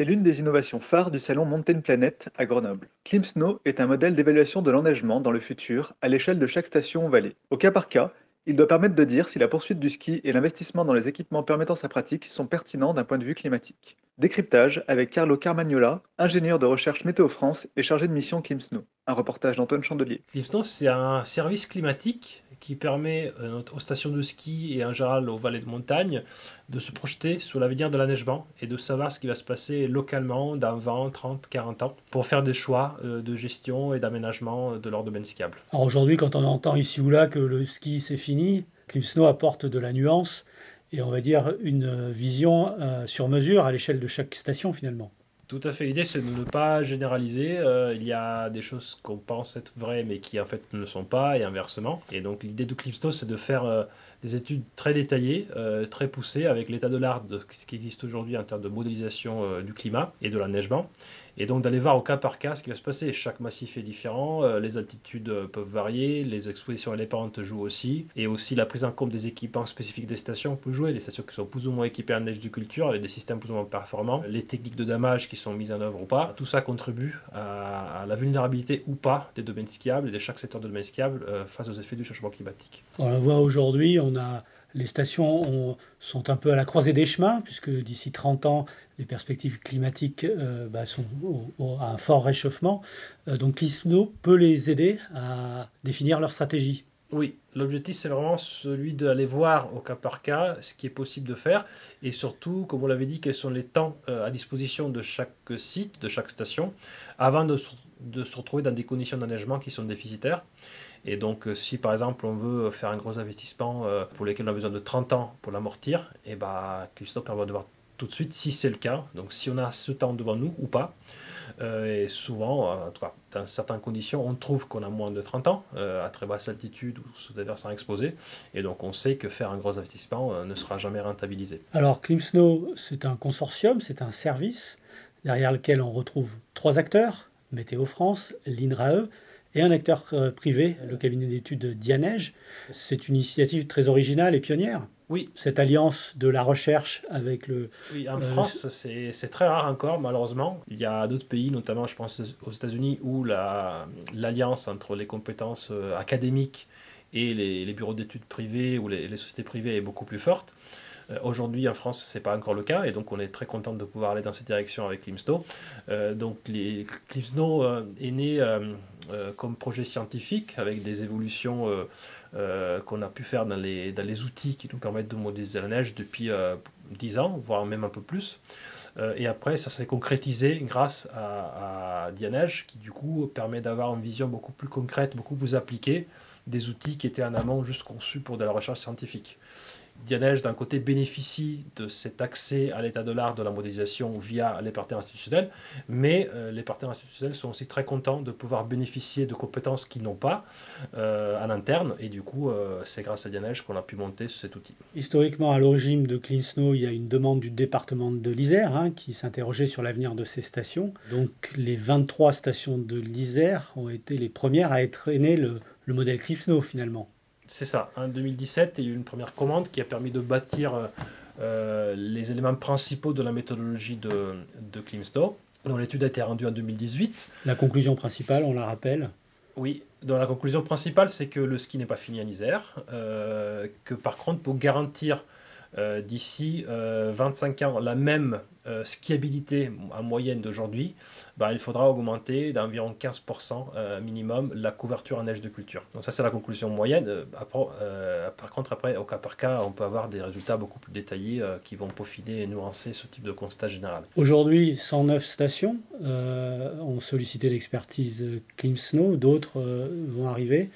C'est l'une des innovations phares du salon Mountain Planet à Grenoble. ClimSnow est un modèle d'évaluation de l'enneigement dans le futur à l'échelle de chaque station ou vallée. Au cas par cas, il doit permettre de dire si la poursuite du ski et l'investissement dans les équipements permettant sa pratique sont pertinents d'un point de vue climatique. Décryptage avec Carlo Carmagnola, ingénieur de recherche Météo France et chargé de mission ClimSnow. Un reportage d'Antoine Chandelier. ClimSnow, c'est un service climatique qui permet euh, aux stations de ski et en général aux vallées de montagne de se projeter sur l'avenir de l'enneigement et de savoir ce qui va se passer localement dans 20, 30, 40 ans pour faire des choix euh, de gestion et d'aménagement de leur domaine skiable. Alors aujourd'hui, quand on entend ici ou là que le ski c'est fini, ClimSnow apporte de la nuance et on va dire une vision euh, sur mesure à l'échelle de chaque station finalement. Tout à fait. L'idée, c'est de ne pas généraliser. Euh, il y a des choses qu'on pense être vraies, mais qui en fait ne le sont pas, et inversement. Et donc, l'idée de Clipsto, c'est de faire euh, des études très détaillées, très poussées, avec l'état de l'art de ce qui existe aujourd'hui en termes de modélisation du climat et de l'enneigement. Et donc d'aller voir au cas par cas ce qui va se passer. Chaque massif est différent, euh, les altitudes euh, peuvent varier, les expositions et les pentes jouent aussi, et aussi la prise en compte des équipements spécifiques des stations peut jouer, des stations qui sont plus ou moins équipées en neige de culture, avec des systèmes plus ou moins performants, les techniques de damage qui sont mises en œuvre ou pas, tout ça contribue à, la vulnérabilité ou pas des domaines skiables et de chaque secteur de domaine skiable euh, face aux effets du changement climatique. On voit aujourd'hui, on a les stations sont un peu à la croisée des chemins, puisque d'ici 30 ans, les perspectives climatiques euh, bah, sont à un fort réchauffement. Euh, donc l'ISNO peut les aider à définir leur stratégie. Oui, l'objectif c'est vraiment celui d'aller voir au cas par cas ce qui est possible de faire et surtout, comme on l'avait dit, quels sont les temps euh, à disposition de chaque site, de chaque station, avant de, se retrouver dans des conditions d'enneigement qui sont déficitaires. Et donc, euh, si par exemple on veut faire un gros investissement euh, pour lequel on a besoin de 30 ans pour l'amortir, et bah, Christophe va devoir tout de suite si c'est le cas. Donc, si on a ce temps devant nous ou pas. Euh, et souvent, dans certaines conditions, on trouve qu'on a moins de 30 ans, à très basse altitude ou sous des versants exposés. Et donc, on sait que faire un gros investissement ne sera jamais rentabilisé. Alors, ClimSnow, c'est un consortium, c'est un service derrière lequel on retrouve trois acteurs Météo France, l'INRAE et un acteur euh, privé, le cabinet d'études Dianeige. C'est une initiative très originale et pionnière. Oui. Cette alliance de la recherche avec le... Oui, en euh, France, c'est très rare encore, malheureusement. Il y a d'autres pays, notamment je pense aux États-Unis, où l'alliance entre les compétences euh, académiques et les, bureaux d'études privés ou les, sociétés privées est beaucoup plus forte. Euh, aujourd'hui, en France, ce n'est pas encore le cas, et donc on est très content de pouvoir aller dans cette direction avec Climsno. Euh, donc, les, euh, est né comme projet scientifique avec des évolutions qu'on a pu faire dans les, outils qui nous permettent de modéliser la neige depuis 10 ans, voire même un peu plus. et après, ça s'est concrétisé grâce à, à Dianeige, qui du coup permet d'avoir une vision beaucoup plus concrète, beaucoup plus appliquée des outils qui étaient en amont juste conçus pour de la recherche scientifique. Dianège, d'un côté, bénéficie de cet accès à l'état de l'art de la modélisation via les partenaires institutionnels, mais euh, les partenaires institutionnels sont aussi très contents de pouvoir bénéficier de compétences qu'ils n'ont pas euh, à l'interne, et du coup, euh, c'est grâce à Dianège qu'on a pu monter cet outil. Historiquement, à l'origine de Clean Snow, il y a une demande du département de l'Isère hein, qui s'interrogeait sur l'avenir de ces stations. Donc, les 23 stations de l'Isère ont été les premières à être né le, le modèle Clean Snow finalement. C'est ça. En 2017, il y a eu une première commande qui a permis de bâtir euh, euh, les éléments principaux de la méthodologie de, de Climstow. dont l'étude a été rendue en 2018. La conclusion principale, on la rappelle? Oui, donc la conclusion principale, c'est que le ski n'est pas fini en Isère, euh, que par contre, pour garantir euh, d'ici 25 euh, ans la même euh, skiabilité en moyenne d'aujourd'hui, bah, il faudra augmenter d'environ 15% minimum la couverture en neige de culture. Donc ça c'est la conclusion moyenne. par contre après au cas par cas on peut avoir des résultats beaucoup plus détaillés qui vont peaufiner et nuancer ce type de constat général. Aujourd'hui 109 stations ont sollicité l'expertise Clean Snow, d'autres vont arriver.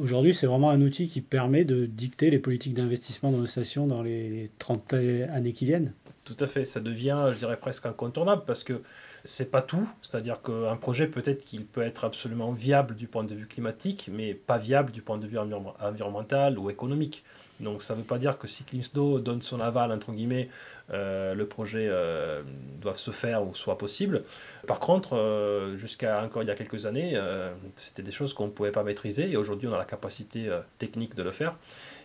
Aujourd'hui, c'est vraiment un outil qui permet de dicter les politiques d'investissement dans nos stations dans les 30 années qui viennent. Tout à fait, ça devient, je dirais, presque incontournable parce que c'est pas tout, c'est-à-dire qu'un projet peut-être qu'il peut être absolument viable du point de vue climatique, mais pas viable du point de vue environnemental ou économique. Donc ça ne veut pas dire que si Climsdo donne son aval, entre guillemets, le projet euh, doit se faire ou soit possible. Par contre, euh, jusqu'à encore il y a quelques années, c'était des choses qu'on ne pouvait pas maîtriser et aujourd'hui on a la capacité technique de le faire.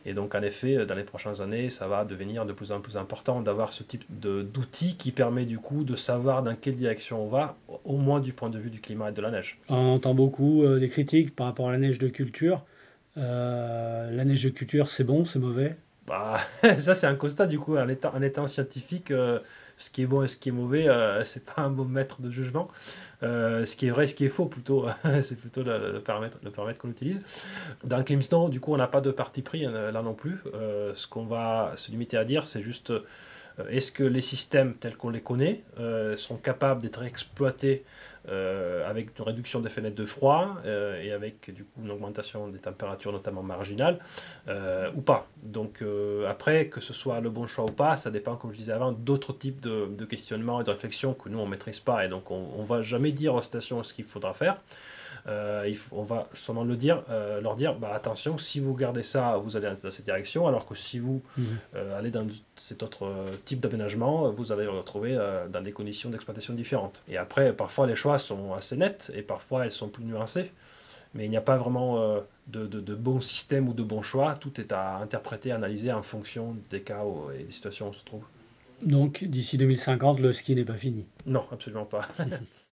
Et donc en effet, dans les prochaines années, ça va devenir de plus en plus important d'avoir ce type d'outil qui permet du coup de savoir dans quelle direction on va, au moins du point de vue du climat et de la neige. On entend beaucoup des critiques par rapport à la neige de culture. Euh, la neige de culture, c'est bon, c'est mauvais? Bah, Ça, c'est un constat du coup. En étant, en étant scientifique, euh, ce qui est bon et ce qui est mauvais, euh, c'est pas un bon maître de jugement. ce qui est vrai, ce qui est faux, plutôt, c'est plutôt le, paramètre, qu'on utilise. Dans Climston, du coup, on n'a pas de parti pris là non plus. ce qu'on va se limiter à dire, c'est juste est-ce que les systèmes tels qu'on les connaît sont capables d'être exploités euh, avec une réduction des fenêtres de froid euh, et avec du coup une augmentation des températures notamment marginales euh, ou pas. Donc après, que ce soit le bon choix ou pas, ça dépend, comme je disais avant, d'autres types de, de, questionnements et de réflexions que nous on ne maîtrise pas et donc on ne va jamais dire aux stations ce qu'il faudra faire. Euh, on va seulement le dire, euh, leur dire bah, attention, si vous gardez ça, vous allez dans cette direction, alors que si vous euh, allez dans cet autre type d'aménagement, vous allez le retrouver dans des conditions d'exploitation différentes. Et après, parfois les choix sont assez nets et parfois elles sont plus nuancées. Mais il n'y a pas vraiment de, de, bon système ou de bon choix. Tout est à interpréter, analyser en fonction des cas et des situations où on se trouve. Donc, d'ici 2050, le ski n'est pas fini Non, absolument pas.